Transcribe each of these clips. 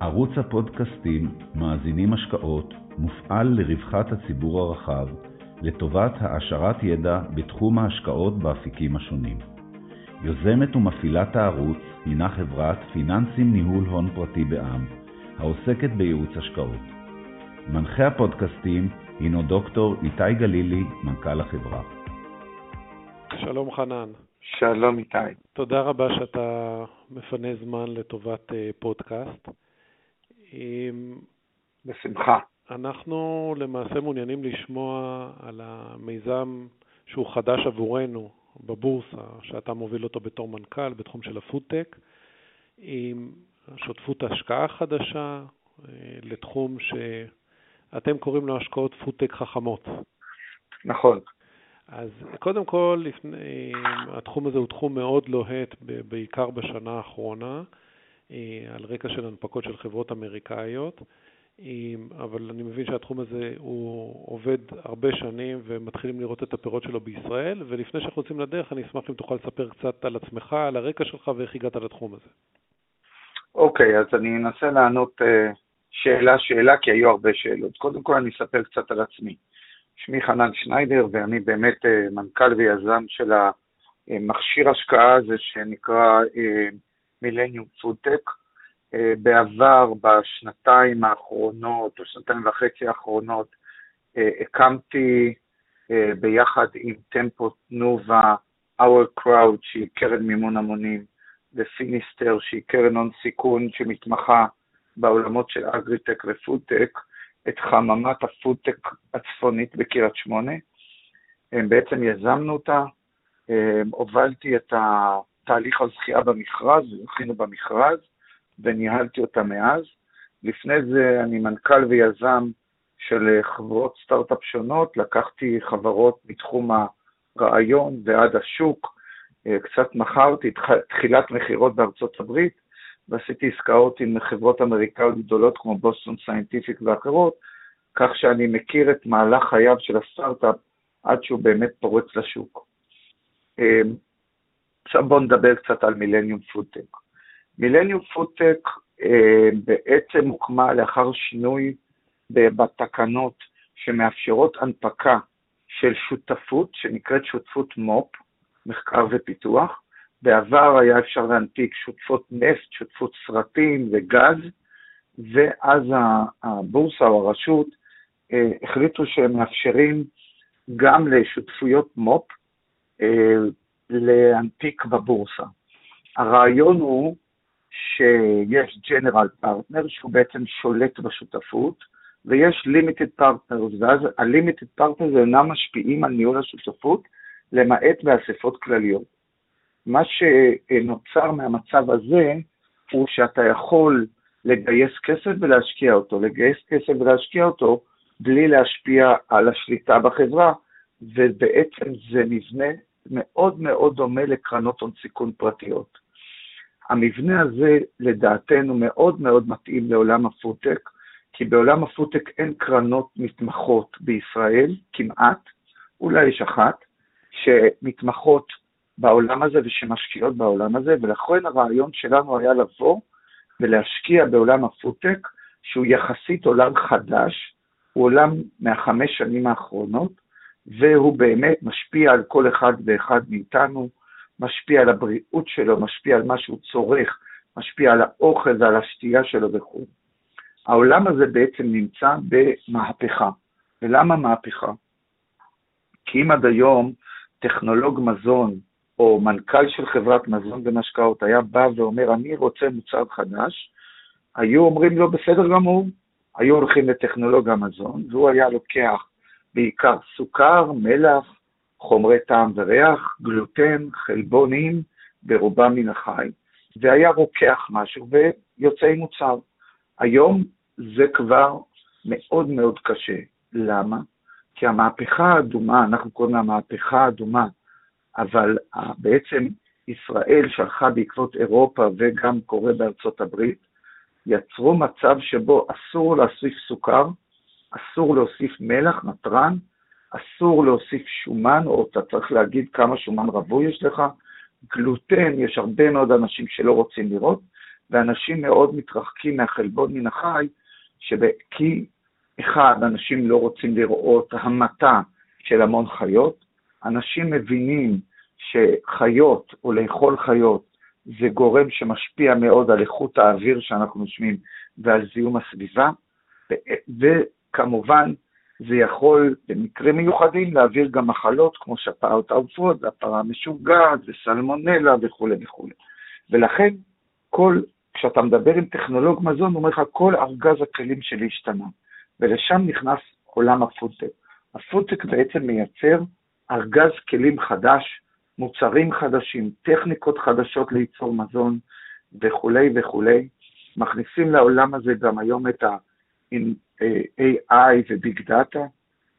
ערוץ הפודקאסטים מאזינים השקעות מופעל לרווחת הציבור הרחב, לטובת העשרת ידע בתחום ההשקעות באפיקים השונים. יוזמת ומפעילת הערוץ הינה חברת פיננסים ניהול הון פרטי בע"מ, העוסקת בייעוץ השקעות. מנחה הפודקאסטים הינו דוקטור איתי גלילי, מנכ"ל החברה. שלום חנן. שלום איתי. תודה רבה שאתה מפנה זמן לטובת אה, פודקאסט. בשמחה. אנחנו למעשה מעוניינים לשמוע על המיזם שהוא חדש עבורנו בבורסה, שאתה מוביל אותו בתור מנכ"ל בתחום של הפודטק, עם שותפות השקעה חדשה אה, לתחום שאתם קוראים לו השקעות פודטק חכמות. נכון. אז קודם כל, לפני, התחום הזה הוא תחום מאוד לוהט, בעיקר בשנה האחרונה, אה, על רקע של הנפקות של חברות אמריקאיות, אבל אני מבין שהתחום הזה הוא עובד הרבה שנים ומתחילים לראות את הפירות שלו בישראל, ולפני שאנחנו יוצאים לדרך, אני אשמח אם תוכל לספר קצת על עצמך, על הרקע שלך ואיך הגעת לתחום הזה. אוקיי, okay, אז אני אנסה לענות שאלה-שאלה, אה, כי היו הרבה שאלות. קודם כל אני אספר קצת על עצמי. שמי חנן שניידר, ואני באמת אה, מנכ"ל ויזם של המכשיר השקעה הזה שנקרא מילניום פודטק. בעבר, בשנתיים האחרונות, או שנתיים וחצי האחרונות, אה, הקמתי אה, ביחד עם טמפו תנובה, Our Crowd, שהיא קרן מימון המונים, ופיניסטר, שהיא קרן הון סיכון שמתמחה בעולמות של אגריטק ופודטק, את חממת הפודטק הצפונית בקריית שמונה. בעצם יזמנו אותה, הובלתי את התהליך הזכייה במכרז, זכינו במכרז, וניהלתי אותה מאז. לפני זה אני מנכ"ל ויזם של חברות סטארט-אפ שונות, לקחתי חברות מתחום הרעיון ועד השוק, קצת מכירות, תחילת מכירות בארצות הברית, ועשיתי עסקאות עם חברות אמריקאיות גדולות כמו Boston Scientific ואחרות, כך שאני מכיר את מהלך חייו של הסטארט-אפ עד שהוא באמת פורץ לשוק. עכשיו בואו נדבר קצת על מילניום פודטק. מילניום פודטק בעצם הוקמה לאחר שינוי בתקנות שמאפשרות הנפקה של שותפות, שנקראת שותפות מו"פ, מחקר ופיתוח. בעבר היה אפשר להנפיק שותפות נפט, שותפות סרטים וגז, ואז הבורסה או הרשות אה, החליטו שהם מאפשרים גם לשותפויות מו"פ אה, להנפיק בבורסה. הרעיון הוא שיש ג'נרל פרטנר, שהוא בעצם שולט בשותפות, ויש limited partner, ואז ה limited partner אינם משפיעים על ניהול השותפות, למעט באספות כלליות. מה שנוצר מהמצב הזה, הוא שאתה יכול לגייס כסף ולהשקיע אותו, לגייס כסף ולהשקיע אותו בלי להשפיע על השליטה בחברה, ובעצם זה מבנה מאוד מאוד דומה לקרנות הון סיכון פרטיות. המבנה הזה לדעתנו מאוד מאוד מתאים לעולם הפודטק, כי בעולם הפודטק אין קרנות מתמחות בישראל, כמעט, אולי יש אחת, שמתמחות בעולם הזה ושמשקיעות בעולם הזה, ולכן הרעיון שלנו היה לבוא ולהשקיע בעולם הפודטק, שהוא יחסית עולם חדש, הוא עולם מהחמש שנים האחרונות, והוא באמת משפיע על כל אחד ואחד מאיתנו, משפיע על הבריאות שלו, משפיע על מה שהוא צורך, משפיע על האוכל ועל השתייה שלו וכו'. העולם הזה בעצם נמצא במהפכה. ולמה מהפכה? כי אם עד היום טכנולוג מזון או מנכ"ל של חברת מזון ומשקאות היה בא ואומר, אני רוצה מוצר חדש, היו אומרים לו, בסדר גמור, היו הולכים לטכנולוג המזון, והוא היה לוקח בעיקר סוכר, מלח, חומרי טעם וריח, גלוטן, חלבונים, ברובם מן החי, והיה רוקח משהו ויוצא עם מוצר. היום זה כבר מאוד מאוד קשה. למה? כי המהפכה האדומה, אנחנו קוראים לה מהפכה האדומה, אבל בעצם ישראל שהלכה בעקבות אירופה וגם קורה בארצות הברית, יצרו מצב שבו אסור להוסיף סוכר, אסור להוסיף מלח, נתרן, אסור להוסיף שומן, או אתה צריך להגיד כמה שומן רווי יש לך, גלוטן, יש הרבה מאוד אנשים שלא רוצים לראות, ואנשים מאוד מתרחקים מהחלבון מן החי, כי אחד, אנשים לא רוצים לראות המתה של המון חיות, אנשים מבינים שחיות או לאכול חיות זה גורם שמשפיע מאוד על איכות האוויר שאנחנו נושמים ועל זיהום הסביבה, וכמובן זה יכול במקרים מיוחדים להעביר גם מחלות כמו שפעת העופות, והפרה המשוגעת, וסלמונלה וכולי וכולי. ולכן, כל, כשאתה מדבר עם טכנולוג מזון, הוא אומר לך, כל ארגז הכלים שלי השתנה. ולשם נכנס עולם הפודטק. הפודטק בעצם מייצר ארגז כלים חדש, מוצרים חדשים, טכניקות חדשות לייצור מזון וכולי וכולי. מכניסים לעולם הזה גם היום את ה-AI ו big data,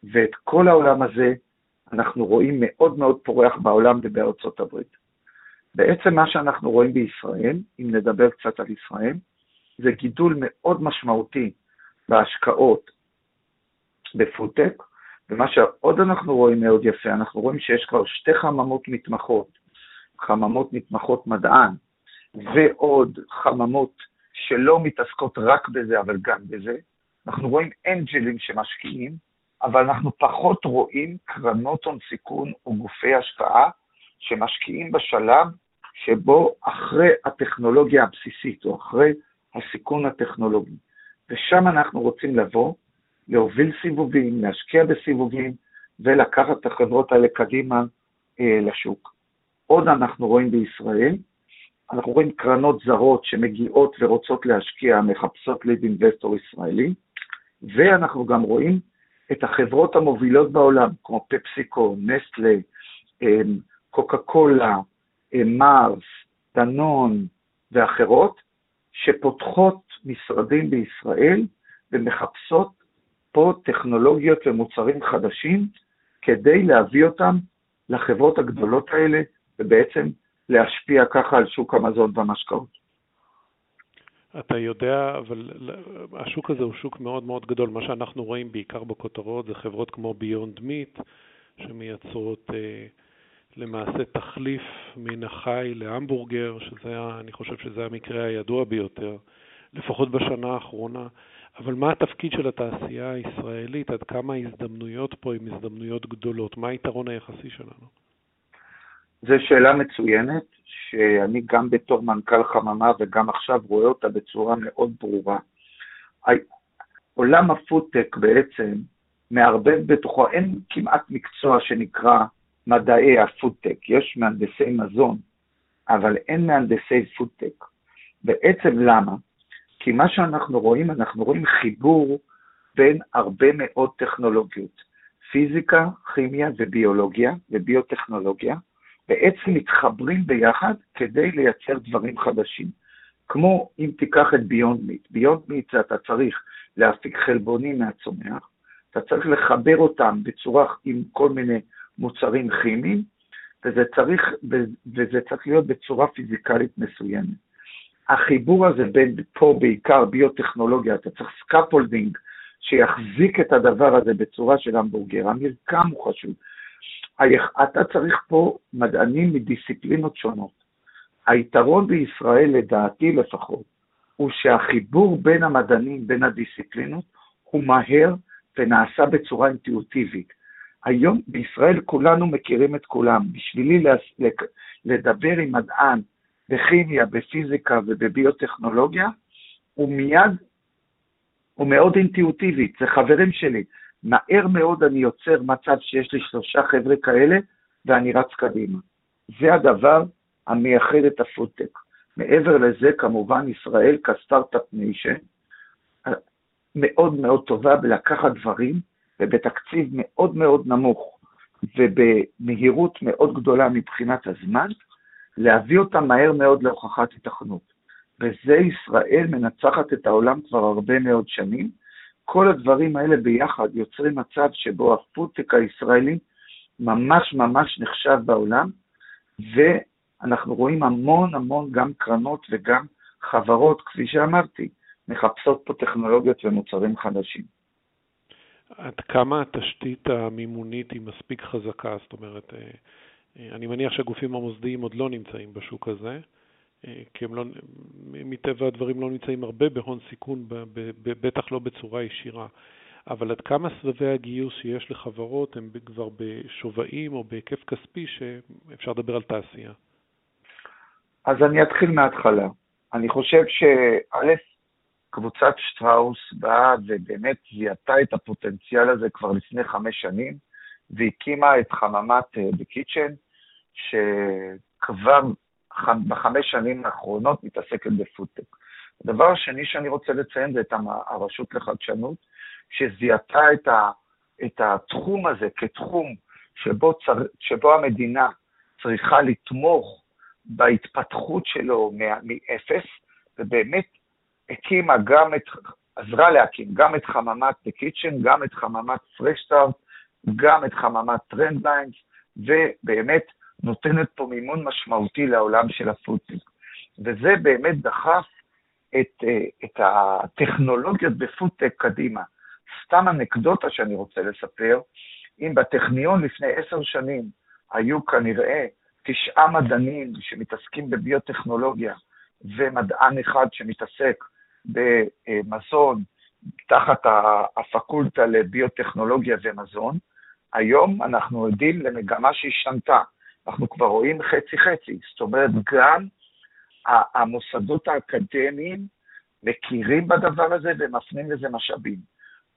ואת כל העולם הזה אנחנו רואים מאוד מאוד פורח בעולם ובארצות הברית. בעצם מה שאנחנו רואים בישראל, אם נדבר קצת על ישראל, זה גידול מאוד משמעותי בהשקעות בפודטק, ומה שעוד אנחנו רואים מאוד יפה, אנחנו רואים שיש כבר שתי חממות מתמחות, חממות מתמחות מדען, ועוד חממות שלא מתעסקות רק בזה, אבל גם בזה. אנחנו רואים אנג'לים שמשקיעים, אבל אנחנו פחות רואים קרנות הון סיכון או גופי השקעה שמשקיעים בשלב שבו אחרי הטכנולוגיה הבסיסית, או אחרי הסיכון הטכנולוגי. ושם אנחנו רוצים לבוא, להוביל סיבובים, להשקיע בסיבובים, ולקחת את החברות האלה קדימה אה, לשוק. עוד אנחנו רואים בישראל, אנחנו רואים קרנות זרות שמגיעות ורוצות להשקיע, מחפשות ליד אינבסטור ישראלי, ואנחנו גם רואים את החברות המובילות בעולם, כמו פפסיקו, נסטלה, אה, קוקה קולה, אה, מרס, דנון ואחרות, שפותחות משרדים בישראל ומחפשות פה טכנולוגיות ומוצרים חדשים כדי להביא אותם לחברות הגדולות האלה ובעצם להשפיע ככה על שוק המזון והמשקאות. אתה יודע, אבל השוק הזה הוא שוק מאוד מאוד גדול. מה שאנחנו רואים בעיקר בכותרות זה חברות כמו ביונד מיט, שמייצרות אה, למעשה תחליף מן החי להמבורגר, שזה, אני חושב שזה המקרה הידוע ביותר, לפחות בשנה האחרונה. אבל מה התפקיד של התעשייה הישראלית? עד כמה ההזדמנויות פה הן הזדמנויות גדולות? מה היתרון היחסי שלנו? זו שאלה מצוינת, שאני גם בתור מנכ"ל חממה וגם עכשיו רואה אותה בצורה מאוד ברורה. עולם הפודטק בעצם מערבב בתוכו, אין כמעט מקצוע שנקרא מדעי הפודטק, יש מהנדסי מזון, אבל אין מהנדסי פודטק. בעצם למה? כי מה שאנחנו רואים, אנחנו רואים חיבור בין הרבה מאוד טכנולוגיות. פיזיקה, כימיה וביולוגיה וביוטכנולוגיה, בעצם מתחברים ביחד כדי לייצר דברים חדשים. כמו אם תיקח את Beyond Meat, Beyond Meat זה אתה צריך להפיק חלבונים מהצומח, אתה צריך לחבר אותם בצורה עם כל מיני מוצרים כימיים, וזה צריך, וזה צריך להיות בצורה פיזיקלית מסוימת. החיבור הזה בין פה בעיקר ביוטכנולוגיה, אתה צריך scaffolding שיחזיק את הדבר הזה בצורה של המבורגר, המרקם הוא חשוב. אתה צריך פה מדענים מדיסציפלינות שונות. היתרון בישראל, לדעתי לפחות, הוא שהחיבור בין המדענים, בין הדיסציפלינות, הוא מהר ונעשה בצורה אינטואיטיבית. היום בישראל כולנו מכירים את כולם. בשבילי לדבר עם מדען בכימיה, בפיזיקה ובביוטכנולוגיה, הוא מיד, הוא מאוד אינטואיטיבי, זה חברים שלי. מהר מאוד אני יוצר מצב שיש לי שלושה חבר'ה כאלה, ואני רץ קדימה. זה הדבר המייחד את הפודטק. מעבר לזה, כמובן, ישראל כ start-up nation, מאוד מאוד טובה בלקחת דברים, ובתקציב מאוד מאוד נמוך, ובמהירות מאוד גדולה מבחינת הזמן, להביא אותם מהר מאוד להוכחת היתכנות. בזה ישראל מנצחת את העולם כבר הרבה מאוד שנים. כל הדברים האלה ביחד יוצרים מצב שבו הפודטק הישראלי ממש ממש נחשב בעולם, ואנחנו רואים המון המון גם קרנות וגם חברות, כפי שאמרתי, מחפשות פה טכנולוגיות ומוצרים חדשים. עד כמה התשתית המימונית היא מספיק חזקה? זאת אומרת, אה, אני מניח שהגופים המוסדיים עוד לא נמצאים בשוק הזה, כי הם לא, מטבע הדברים לא נמצאים הרבה בהון סיכון, בטח לא בצורה ישירה. אבל עד כמה סבבי הגיוס שיש לחברות הם כבר בשווים או בהיקף כספי שאפשר לדבר על תעשייה? אז אני אתחיל מההתחלה. אני חושב שא', קבוצת שטראוס באה ובאמת זיהתה את הפוטנציאל הזה כבר לפני חמש שנים, והקימה את חממת The Kitchen, שכבר בחמש שנים האחרונות מתעסקת בפודטק. הדבר השני שאני רוצה לציין זה את הרשות לחדשנות, שזיהתה את, את התחום הזה כתחום שבו, צר, שבו המדינה צריכה לתמוך בהתפתחות שלו מאפס, ובאמת הקימה גם את, עזרה להקים גם את חממת The Kitchen, גם את חממת Fresh Start, גם את חממת Trendlines, ובאמת נותנת פה מימון משמעותי לעולם של הפודטק. וזה באמת דחף את, אה, את הטכנולוגיות בפודטק קדימה. סתם אנקדוטה שאני רוצה לספר, אם בטכניון לפני עשר שנים היו כנראה תשעה מדענים שמתעסקים בביוטכנולוגיה ומדען אחד שמתעסק במזון תחת הפקולטה לביוטכנולוגיה ומזון, היום אנחנו עדים למגמה שהשתנתה. אנחנו כבר רואים חצי-חצי, זאת אומרת, גם המוסדות האקדמיים מכירים בדבר הזה ומפנים לזה משאבים.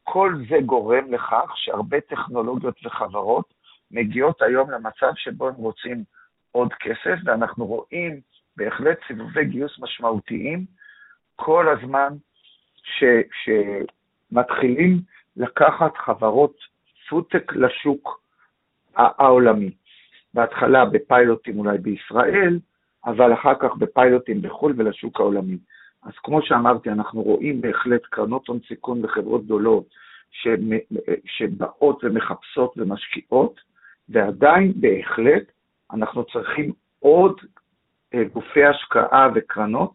כל זה גורם לכך שהרבה טכנולוגיות וחברות מגיעות היום למצב שבו הם רוצים עוד כסף, ואנחנו רואים בהחלט סיבובי גיוס משמעותיים כל הזמן ש, שמתחילים לקחת חברות פודטק לשוק העולמי. בהתחלה בפיילוטים אולי בישראל, אבל אחר כך בפיילוטים בחו"ל ולשוק העולמי. אז כמו שאמרתי, אנחנו רואים בהחלט קרנות הון סיכון וחברות גדולות שבאות ומחפשות ומשקיעות, ועדיין בהחלט אנחנו צריכים עוד אה, גופי השקעה וקרנות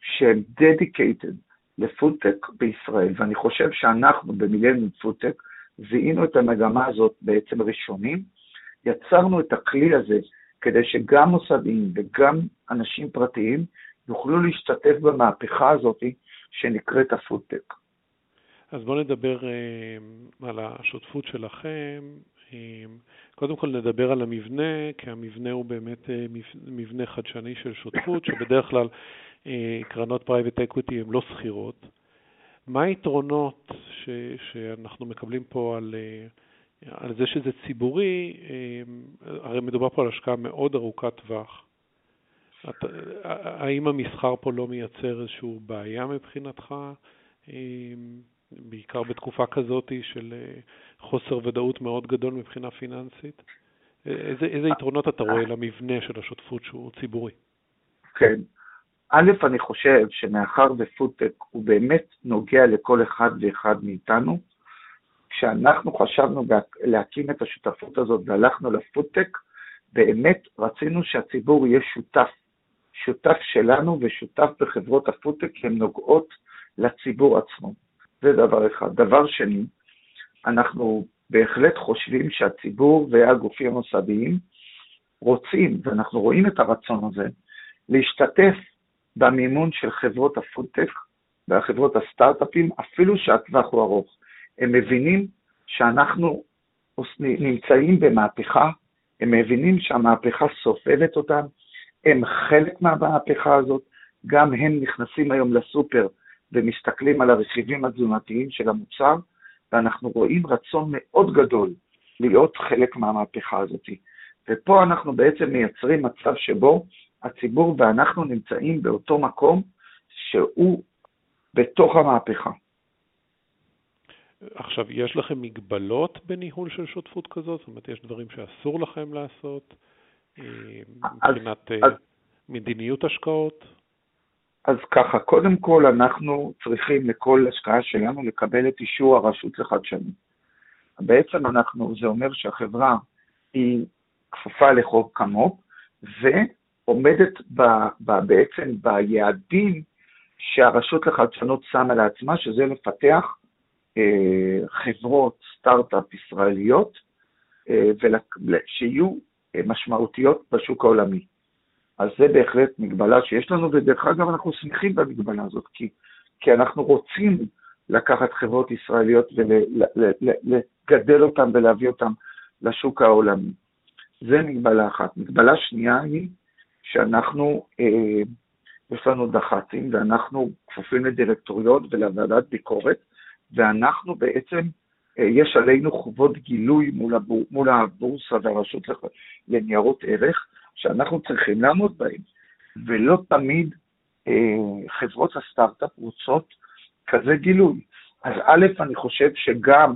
שהם dedicated לפודטק בישראל, ואני חושב שאנחנו במילניום פודטק זיהינו את המגמה הזאת בעצם ראשונים, יצרנו את הכלי הזה כדי שגם מוסדיים וגם אנשים פרטיים יוכלו להשתתף במהפכה הזאת שנקראת הפודטק. אז בואו נדבר uh, על השותפות שלכם. Uh, קודם כל נדבר על המבנה, כי המבנה הוא באמת uh, מבנה חדשני של שותפות, שבדרך כלל uh, קרנות private equity הן לא סחירות. מה היתרונות ש, שאנחנו מקבלים פה על, uh, על זה שזה ציבורי? Uh, הרי מדובר פה על השקעה מאוד ארוכת טווח. את, האם המסחר פה לא מייצר איזושהי בעיה מבחינתך, בעיקר בתקופה כזאת של אה, חוסר ודאות מאוד גדול מבחינה פיננסית? איזה, איזה יתרונות אתה רואה למבנה של השותפות שהוא ציבורי? כן. א', אני חושב שמאחר ופודטק הוא באמת נוגע לכל אחד ואחד מאיתנו, כשאנחנו חשבנו להקים את השותפות הזאת והלכנו לפודטק, באמת רצינו שהציבור יהיה שותף שותף שלנו ושותף בחברות הפודטק, כי הן נוגעות לציבור עצמו. זה דבר אחד. דבר שני, אנחנו בהחלט חושבים שהציבור והגופים המוסדיים רוצים, ואנחנו רואים את הרצון הזה, להשתתף במימון של חברות הפודטק והחברות הסטארט-אפים, אפילו שהטווח הוא ארוך. הם מבינים שאנחנו נמצאים במהפכה, הם מבינים שהמהפכה סופבת אותם, הם חלק מהמהפכה הזאת, גם הם נכנסים היום לסופר ומסתכלים על הרכיבים התזונתיים של המוצר, ואנחנו רואים רצון מאוד גדול להיות חלק מהמהפכה הזאת. ופה אנחנו בעצם מייצרים מצב שבו הציבור ואנחנו נמצאים באותו מקום שהוא בתוך המהפכה. עכשיו, יש לכם מגבלות בניהול של שותפות כזאת? זאת אומרת, יש דברים שאסור לכם לעשות? מבחינת אז, אה, מדיניות השקעות? אז ככה, קודם כל אנחנו צריכים לכל השקעה שלנו לקבל את אישור הרשות לחדשנות. בעצם אנחנו, זה אומר שהחברה היא כפופה לחוק כמות, ועומדת ב, ב, בעצם ביעדים שהרשות לחדשנות שמה לעצמה, שזה לפתח אה, חברות סטארט-אפ ישראליות, אה, ושיהיו משמעותיות בשוק העולמי. אז זה בהחלט מגבלה שיש לנו, ודרך אגב אנחנו שמחים במגבלה הזאת, כי, כי אנחנו רוצים לקחת חברות ישראליות ולגדל אותן ולהביא אותן לשוק העולמי. זה מגבלה אחת. מגבלה שנייה היא שאנחנו, אה, יש לנו דח"צים ואנחנו כפופים לדירקטוריון ולוועדת ביקורת, ואנחנו בעצם, אה, יש עלינו חובות גילוי מול, הבור, מול הבורסה והרשות לניירות ערך, שאנחנו צריכים לעמוד בהם. ולא תמיד אה, חברות הסטארט-אפ רוצות כזה גילוי. אז א', אני חושב שגם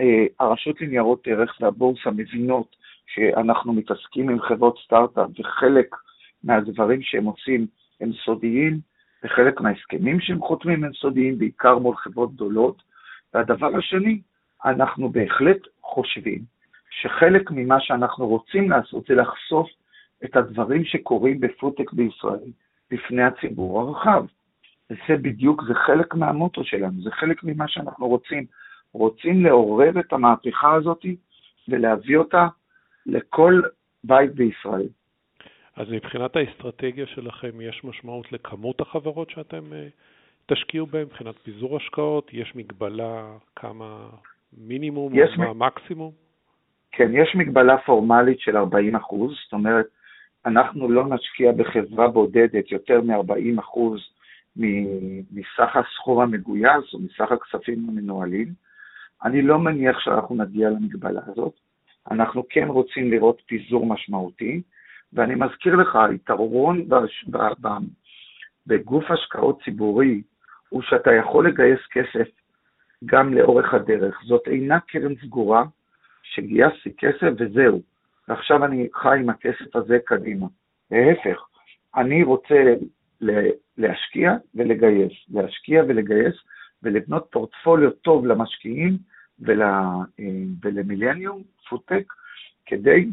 אה, הרשות לניירות ערך והבורסה מבינות שאנחנו מתעסקים עם חברות סטארט-אפ, וחלק מהדברים שהם עושים הם סודיים, וחלק מההסכמים שהם חותמים הם סודיים, בעיקר מול חברות גדולות. והדבר השני, אנחנו בהחלט חושבים שחלק ממה שאנחנו רוצים לעשות זה לחשוף את הדברים שקורים בפודטק בישראל בפני הציבור הרחב. וזה בדיוק, זה חלק מהמוטו שלנו, זה חלק ממה שאנחנו רוצים. רוצים לעורר את המהפכה הזאת ולהביא אותה לכל בית בישראל. אז מבחינת האסטרטגיה שלכם, יש משמעות לכמות החברות שאתם uh, תשקיעו בהן, מבחינת פיזור השקעות? יש מגבלה כמה מינימום או מה מקסימום? כן, יש מגבלה פורמלית של 40 אחוז, זאת אומרת, אנחנו לא נשקיע בחברה בודדת יותר מ-40 אחוז מסך הסחור המגויס או מסך הכספים המנוהלים. אני לא מניח שאנחנו נגיע למגבלה הזאת. אנחנו כן רוצים לראות פיזור משמעותי, ואני מזכיר לך, היתרון בש... ב... ב... בגוף השקעות ציבורי הוא שאתה יכול לגייס כסף גם לאורך הדרך. זאת אינה קרן סגורה שגייסתי כסף וזהו, ועכשיו אני חי עם הכסף הזה קדימה. להפך, אני רוצה להשקיע ולגייס, להשקיע ולגייס ולבנות פורטפוליו טוב למשקיעים ול, ולמיליניום, פודטק, כדי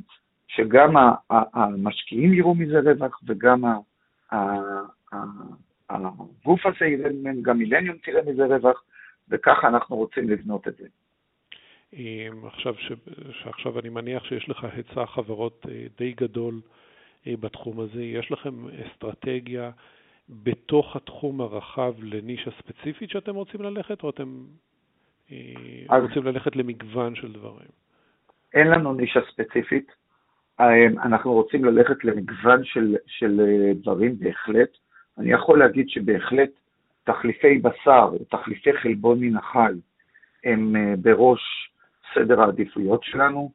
שגם המשקיעים יראו מזה רווח וגם הגוף הזה יראה ממנו, גם מילניום תראה מזה רווח, וככה אנחנו רוצים לבנות את זה. עכשיו, ש... שעכשיו אני מניח שיש לך היצע חברות אה, די גדול אה, בתחום הזה, יש לכם אסטרטגיה בתוך התחום הרחב לנישה ספציפית שאתם רוצים ללכת, או אתם אה, אז... רוצים ללכת למגוון של דברים? אין לנו נישה ספציפית. אנחנו רוצים ללכת למגוון של, של דברים בהחלט. אני יכול להגיד שבהחלט תחליפי בשר, תחליפי חלבון מן החי, הם בראש סדר העדיפויות שלנו,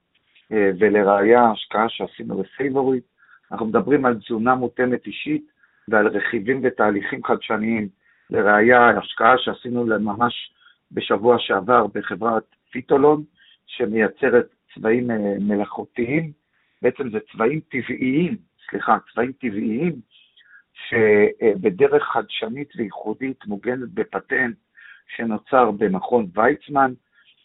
אה, ולראיה ההשקעה שעשינו בפייבוריט, אנחנו מדברים על תזונה מותאמת אישית ועל רכיבים ותהליכים חדשניים. לראיה ההשקעה שעשינו ממש בשבוע שעבר בחברת פיטולון, שמייצרת צבעים אה, מלאכותיים, בעצם זה צבעים טבעיים, סליחה, צבעים טבעיים, שבדרך חדשנית וייחודית מוגנת בפטנט שנוצר במכון ויצמן,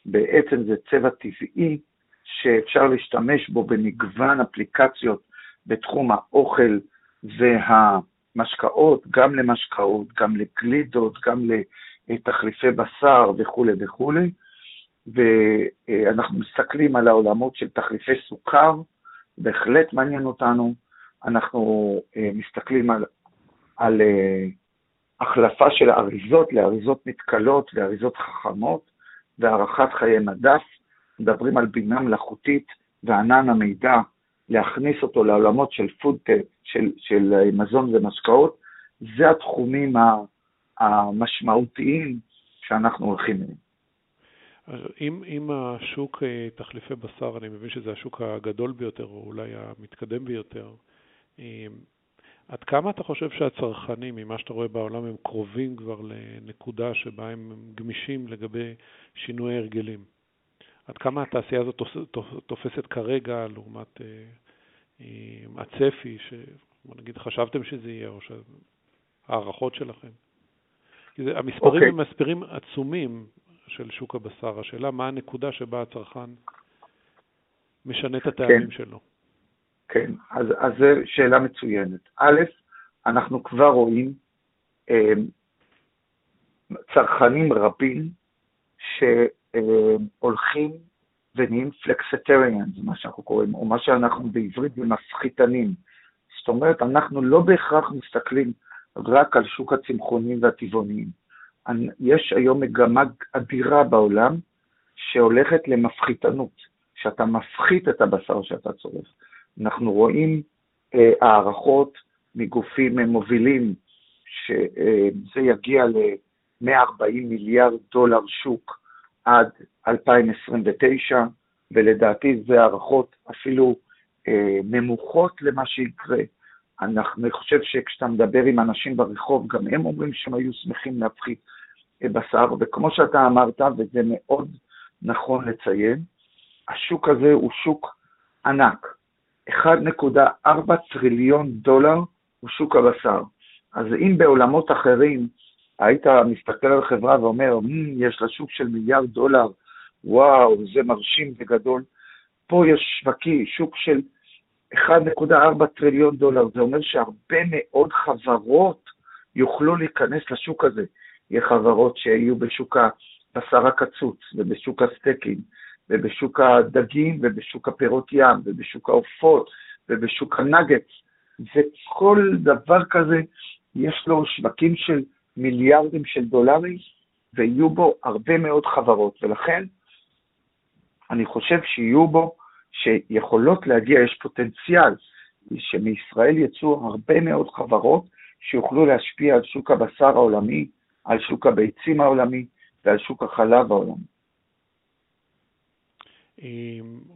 בעצם זה צבע טבעי שאפשר להשתמש בו במגוון אפליקציות בתחום האוכל והמשקאות, גם למשקאות, גם לגלידות, גם לתחליפי בשר וכולי וכולי. ואנחנו מסתכלים על העולמות של תחליפי סוכר, בהחלט מעניין אותנו. אנחנו אה, מסתכלים על, על אה, החלפה של אריזות לאריזות מתכלות ואריזות חכמות. והארכת חיי מדף, מדברים על בינה מלאכותית וענן המידע, להכניס אותו לעולמות של פודטק, של, של מזון ומשקאות, זה התחומים המשמעותיים שאנחנו הולכים אליהם. אם, אם השוק אה, תחליפי בשר, אני מבין שזה השוק הגדול ביותר, או אולי המתקדם ביותר, אה, עד כמה אתה חושב שהצרכנים, ממה שאתה רואה בעולם, הם קרובים כבר לנקודה שבה הם גמישים לגבי שינוי הרגלים? עד כמה התעשייה הזאת תופסת כרגע לעומת אה, הצפי, שבוא נגיד חשבתם שזה יהיה, או שהערכות שלכם? כי זה, המספרים okay. אוקיי. הם מספרים עצומים של שוק הבשר. השאלה מה הנקודה שבה הצרכן משנה את הטעמים okay. שלו. כן, אז, אז זו שאלה מצוינת. א', אנחנו כבר רואים אה, צרכנים רבים שהולכים ונהיים פלקסטריאנס, מה שאנחנו קוראים, או מה שאנחנו בעברית במסחיתנים. זאת אומרת, אנחנו לא בהכרח מסתכלים רק על שוק הצמחונים והטבעוניים. יש היום מגמה אדירה בעולם שהולכת למפחיתנות, שאתה מפחית את הבשר שאתה צורך. אנחנו רואים אה, הערכות מגופים מובילים שזה יגיע ל-140 מיליארד דולר שוק עד 2029, ולדעתי זה הערכות אפילו אה, נמוכות למה שיקרה. אני חושב שכשאתה מדבר עם אנשים ברחוב, גם הם אומרים שהם היו שמחים להפחית אה, בשר, וכמו שאתה אמרת, וזה מאוד נכון לציין, השוק הזה הוא שוק ענק. 1.4 טריליון דולר הוא שוק הבשר. אז אם בעולמות אחרים היית מסתכל על חברה ואומר, יש לה שוק של מיליארד דולר, וואו, זה מרשים וגדול, פה יש שווקי, שוק של 1.4 טריליון דולר, זה אומר שהרבה מאוד חברות יוכלו להיכנס לשוק הזה. יהיה חברות שיהיו בשוק הבשר הקצוץ, ובשוק הסטייקים, ובשוק הדגים, ובשוק הפירות ים, ובשוק העופות, ובשוק הנגטס, וכל דבר כזה, יש לו שווקים של מיליארדים של דולרים, ויהיו בו הרבה מאוד חברות, ולכן אני חושב שיהיו בו, שיכולות להגיע, יש פוטנציאל שמישראל יצאו הרבה מאוד חברות שיוכלו להשפיע על שוק הבשר העולמי, על שוק הביצים העולמי ועל שוק החלב העולמי.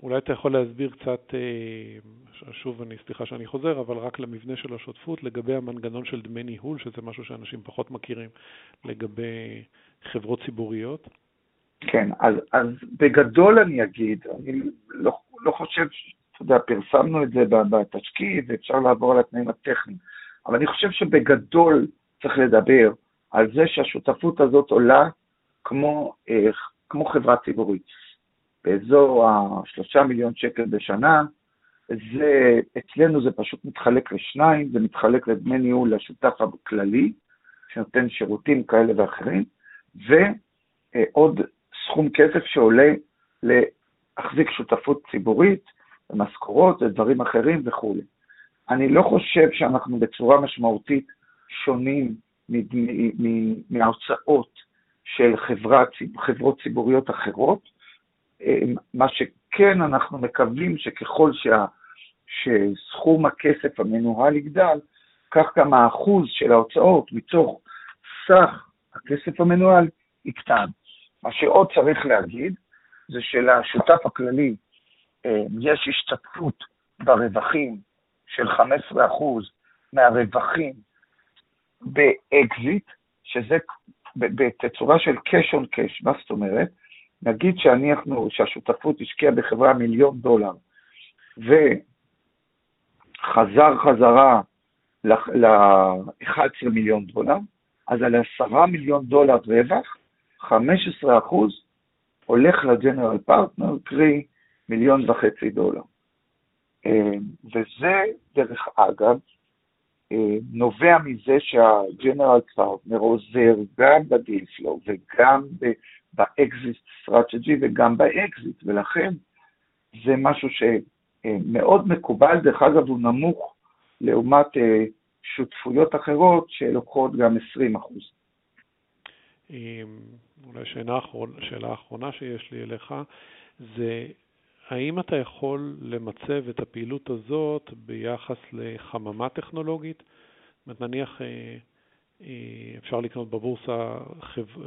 אולי אתה יכול להסביר קצת, אה, שוב, אני, סליחה שאני חוזר, אבל רק למבנה של השותפות, לגבי המנגנון של דמי ניהול, שזה משהו שאנשים פחות מכירים, לגבי חברות ציבוריות? כן, אז, אז בגדול אני אגיד, אני לא, לא חושב, אתה יודע, פרסמנו את זה בתשקיף, ואפשר לעבור על התנאים הטכניים, אבל אני חושב שבגדול צריך לדבר על זה שהשותפות הזאת עולה כמו, אה, כמו חברה ציבורית. באזור ה-3 מיליון שקל בשנה, זה, אצלנו זה פשוט מתחלק לשניים, זה מתחלק לדמי ניהול לשותף הכללי, שנותן שירותים כאלה ואחרים, ועוד סכום כסף שעולה להחזיק שותפות ציבורית, משכורות ודברים אחרים וכו'. אני לא חושב שאנחנו בצורה משמעותית שונים מההוצאות של חברה, חברות ציבוריות אחרות, מה שכן אנחנו מקווים שככל שה, שסכום הכסף המנוהל יגדל, כך גם האחוז של ההוצאות מתוך סך הכסף המנוהל יקטן. מה שעוד צריך להגיד, זה שלשותף הכללי אה, יש השתתפות ברווחים של 15% מהרווחים באקזיט, שזה בתצורה של cash on cash, מה זאת אומרת? נגיד שאנחנו, שהשותפות השקיעה בחברה מיליון דולר, וחזר חזרה ל-11 מיליון דולר, אז על 10 מיליון דולר רווח, 15 אחוז הולך ל general partner, קרי מיליון וחצי דולר. אה, וזה, דרך אגב, נובע מזה שה general partner עוזר גם ב deal flow וגם ב exit strategy וגם באקזיט, ולכן זה משהו שמאוד מקובל, דרך אגב הוא נמוך לעומת אה, שותפויות אחרות שלוקחות גם 20 אחוז. אולי שאלה, אחרונה, שאלה אחרונה שיש לי אליך, זה האם אתה יכול למצב את הפעילות הזאת ביחס לחממה טכנולוגית? זאת נניח אה, אה, אפשר לקנות בבורסה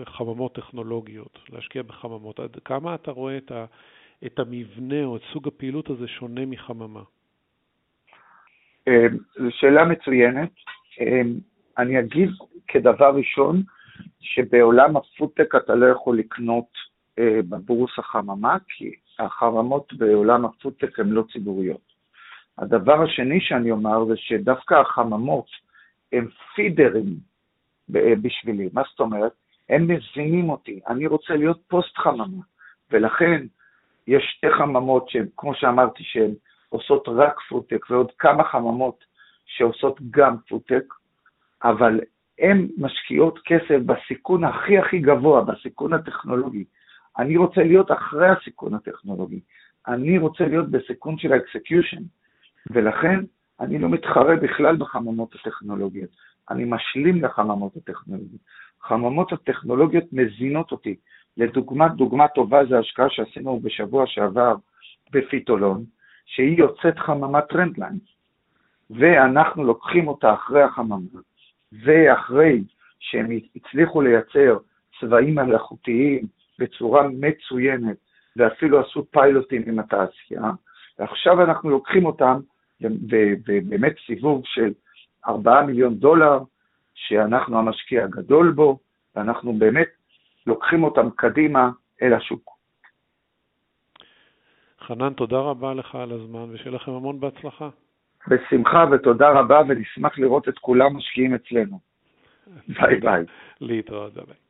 חממות טכנולוגיות, להשקיע בחממות. עד כמה אתה רואה את המבנה או את סוג הפעילות הזה שונה מחממה? אה, זו שאלה מצוינת. אני אגיד כדבר ראשון, שבעולם הפודטק אתה לא יכול לקנות בבורסה חממה, כי החממות בעולם הפודטק הן לא ציבוריות. הדבר השני שאני אומר זה שדווקא החממות הם feederים בשבילי. מה זאת אומרת? הם מזינים אותי, אני רוצה להיות פוסט חממה, ולכן יש שתי חממות שהן, כמו שאמרתי, שהן עושות רק פודטק, ועוד כמה חממות שעושות גם פודטק, אבל הן משקיעות כסף בסיכון הכי הכי גבוה, בסיכון הטכנולוגי. אני רוצה להיות אחרי הסיכון הטכנולוגי. אני רוצה להיות בסיכון של ה execution, ולכן אני לא מתחרה בכלל בחממות הטכנולוגיות, אני משלים לחממות הטכנולוגיות. חממות הטכנולוגיות מזינות אותי. לדוגמה, דוגמה טובה זה השקעה שעשינו בשבוע שעבר בפיטולון, שהיא יוצאת חממת טרנדליינס, ואנחנו לוקחים אותה אחרי החממה, ואחרי שהם הצליחו לייצר צבעים מלאכותיים בצורה מצוינת, ואפילו עשו פיילוטים עם התעשייה, ועכשיו אנחנו לוקחים אותם באמת סיבוב של 4 מיליון דולר, שאנחנו המשקיע הגדול בו, ואנחנו באמת לוקחים אותם קדימה אל השוק. חנן, תודה רבה לך על הזמן, ושיהיה לכם המון בהצלחה. בשמחה ותודה רבה, ונשמח לראות את כולם משקיעים אצלנו. ביי ביי. להתראות, ביי.